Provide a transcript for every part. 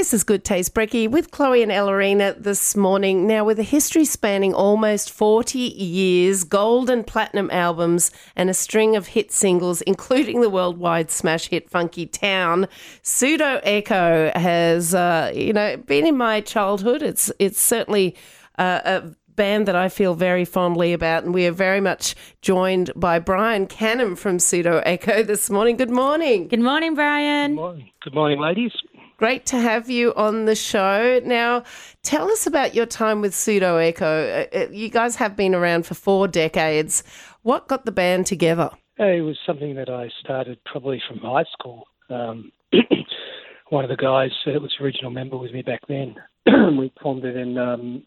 This is Good Taste Brekkie with Chloe and Ellerina this morning. Now, with a history spanning almost 40 years, gold and platinum albums, and a string of hit singles, including the worldwide smash hit Funky Town, Pseudo Echo has, uh, you know, been in my childhood. It's it's certainly uh, a band that I feel very fondly about, and we are very much joined by Brian Canham from Pseudo Echo this morning. Good morning. Good morning, Brian. Good morning, Good morning ladies. Great to have you on the show. Now, tell us about your time with Pseudo Echo. Uh, uh, You guys have been around for four decades. What got the band together? It was something that I started probably from high school. Um, one of the guys that was original member with me back then. we formed it in. Um,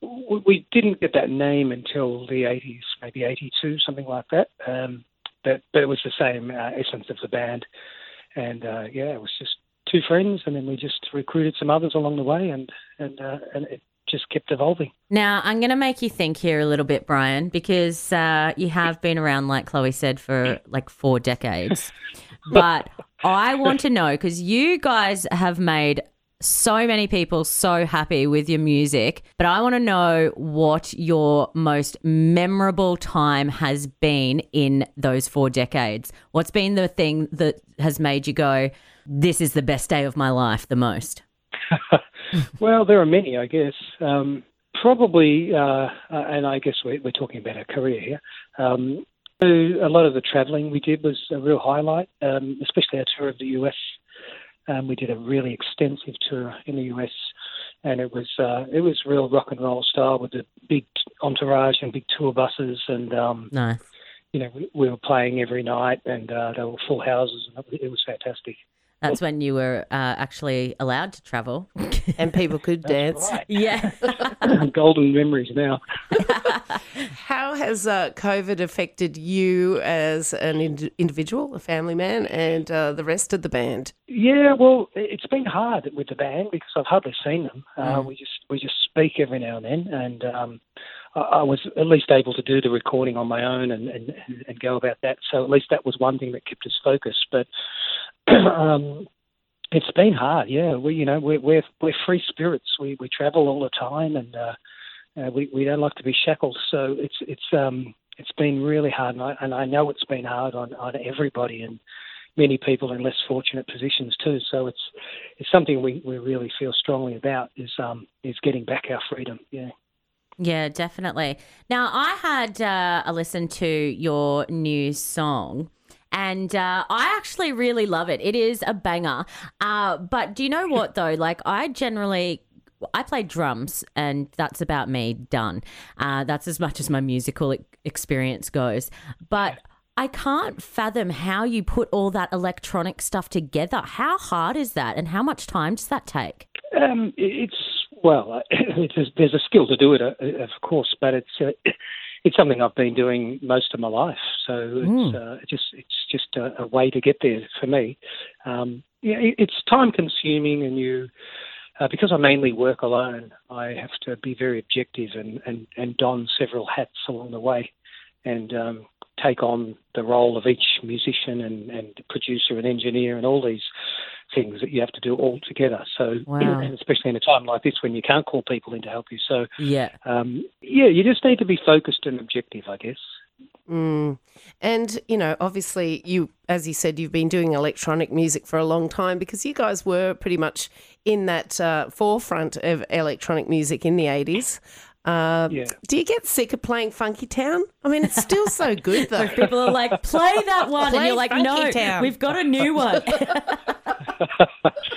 we didn't get that name until the 80s, maybe 82, something like that. Um, but but it was the same uh, essence of the band, and uh, yeah, it was just two friends, and then we just recruited some others along the way, and and uh, and it just kept evolving. Now, I'm going to make you think here a little bit, Brian, because uh, you have been around, like Chloe said, for like four decades. but I want to know because you guys have made so many people so happy with your music, but I want to know what your most memorable time has been in those four decades. What's been the thing that has made you go, this is the best day of my life the most? well, there are many, I guess. Um, probably, uh, and I guess we're, we're, talking about our career here. Um, a lot of the travelling we did was a real highlight, um, especially our tour of the US. Um, we did a really extensive tour in the US, and it was uh, it was real rock and roll style with the big entourage and big tour buses, and um, nice. You know, we, we, were playing every night, and uh, they were full houses, and it was fantastic. That's when you were uh, actually allowed to travel. and people could dance. Right. Yeah. Golden memories now. How has uh, COVID affected you as an ind- individual, a family man, and uh, the rest of the band? Yeah, well, it's been hard with the band because I've hardly seen them. Uh, Mm. we just we just speak every now and then, and um, I, I was at least able to do the recording on my own and, and, and go about that. So at least that was one thing that kept us focused. But um, it's been hard. Yeah, we you know we're we're, we're free spirits. We we travel all the time, and uh, uh, we we don't like to be shackled. So it's it's um it's been really hard, and I, and I know it's been hard on on everybody and many people in less fortunate positions too. So it's it's something we, we really feel strongly about is um is getting back our freedom. Yeah. Yeah, definitely. Now, I had uh, a listen to your new song. And uh, I actually really love it. It is a banger. Uh, but do you know what, though? Like, I generally. I play drums, and that's about me done. Uh, that's as much as my musical experience goes. But I can't fathom how you put all that electronic stuff together. How hard is that, and how much time does that take? Um, it's well, it's there's a skill to do it, uh, of course, but it's uh, it's something I've been doing most of my life. So it's uh, just it's just a, a, way to get there for me. Um, yeah, it's time consuming, and you uh, because I mainly work alone, I have to be very objective and and, and don several hats along the way, and um, take on the role of each musician and, and producer and engineer and all these things that you have to do all together. So, wow. and especially in a time like this when you can't call people in to help you. So, yeah, um, yeah, you just need to be focused and objective, I guess. Mm. And, you know, obviously, you, as you said, you've been doing electronic music for a long time because you guys were pretty much in that uh, forefront of electronic music in the 80s. Uh, yeah. Do you get sick of playing Funky Town? I mean, it's still so good, though. People are like, play that one. Play and you're like, Funky no, Town. we've got a new one.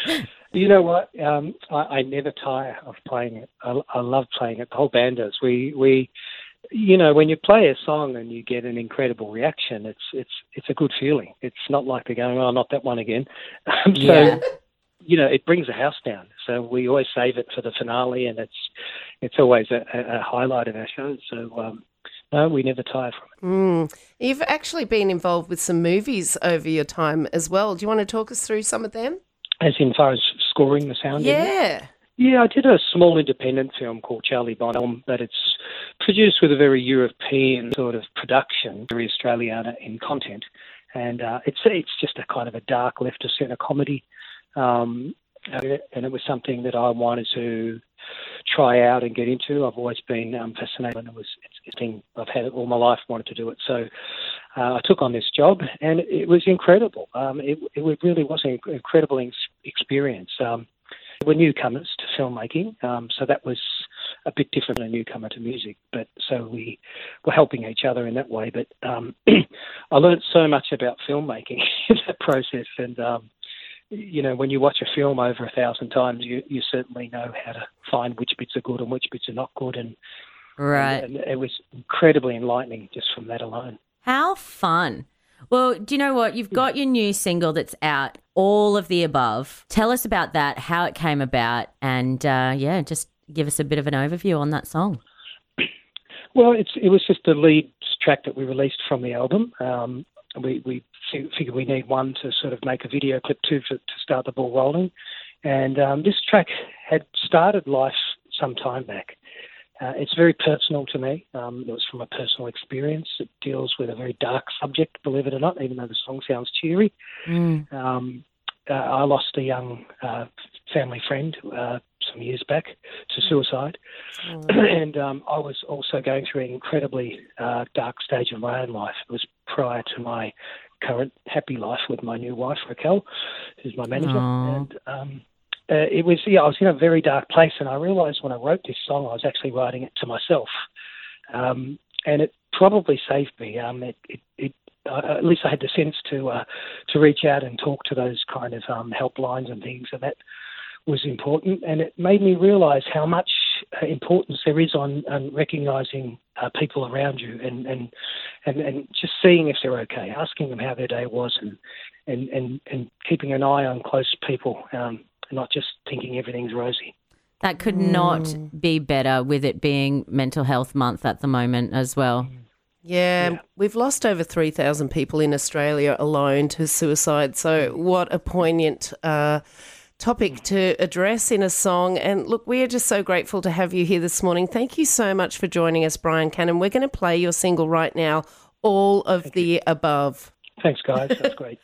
you know what? Um, I, I, never tire of playing it. I, I, love playing it. The whole band does. We, we, you know, when you play a song and you get an incredible reaction, it's it's it's a good feeling. It's not like they're going, oh, not that one again. so, Yeah. you know, it brings the house down. So we always save it for the finale, and it's it's always a, a highlight of our shows. So um, no, we never tire from it. Mm. You've actually been involved with some movies over your time as well. Do you want to talk us through some of them? As in far as scoring the sound. Yeah. Yeah, I did a small independent film called Charlie Bonham, but it's produced with a very European sort of production, very Australiana in content, and uh, it's it's just a kind of a dark left of centre comedy. Um, and it was something that I wanted to try out and get into. I've always been um, fascinated, and it was it's a thing I've had it all my life. Wanted to do it, so uh, I took on this job, and it was incredible. Um, it, it really was an incredible experience. Um, we're newcomers to filmmaking, um, so that was a bit different than a newcomer to music. But so we were helping each other in that way. But um, I learned so much about filmmaking in that process, and um, you know, when you watch a film over a thousand times, you you certainly know how to find which bits are good and which bits are not good, and right. And, and it was incredibly enlightening just from that alone. How fun! Well, do you know what? You've got your new single that's out, all of the above. Tell us about that, how it came about, and uh, yeah, just give us a bit of an overview on that song. Well, it's it was just the lead track that we released from the album. Um, we we figured we need one to sort of make a video clip to for, to start the ball rolling, and um, this track had started life some time back. Uh, it's very personal to me. Um, it was from a personal experience. It deals with a very dark subject, believe it or not, even though the song sounds cheery. Mm. Um, uh, I lost a young uh, family friend uh, some years back to suicide, mm. and um, I was also going through an incredibly uh, dark stage of my own life. It was prior to my current happy life with my new wife Raquel, who's my manager, Aww. and um, uh, it was yeah I was in a very dark place, and I realised when I wrote this song I was actually writing it to myself, um, and it probably saved me. Um, it, it, it uh, at least I had the sense to uh, to reach out and talk to those kind of um, helplines and things, and that was important. And it made me realise how much uh, importance there is on, on recognising uh, people around you and, and and and just seeing if they're okay, asking them how their day was, and and and, and keeping an eye on close people, um, not just thinking everything's rosy. That could mm. not be better with it being Mental Health Month at the moment as well. Yeah, yeah, we've lost over 3,000 people in Australia alone to suicide. So, what a poignant uh, topic to address in a song. And look, we are just so grateful to have you here this morning. Thank you so much for joining us, Brian Canham. We're going to play your single right now, All of Thank the you. Above. Thanks, guys. That's great.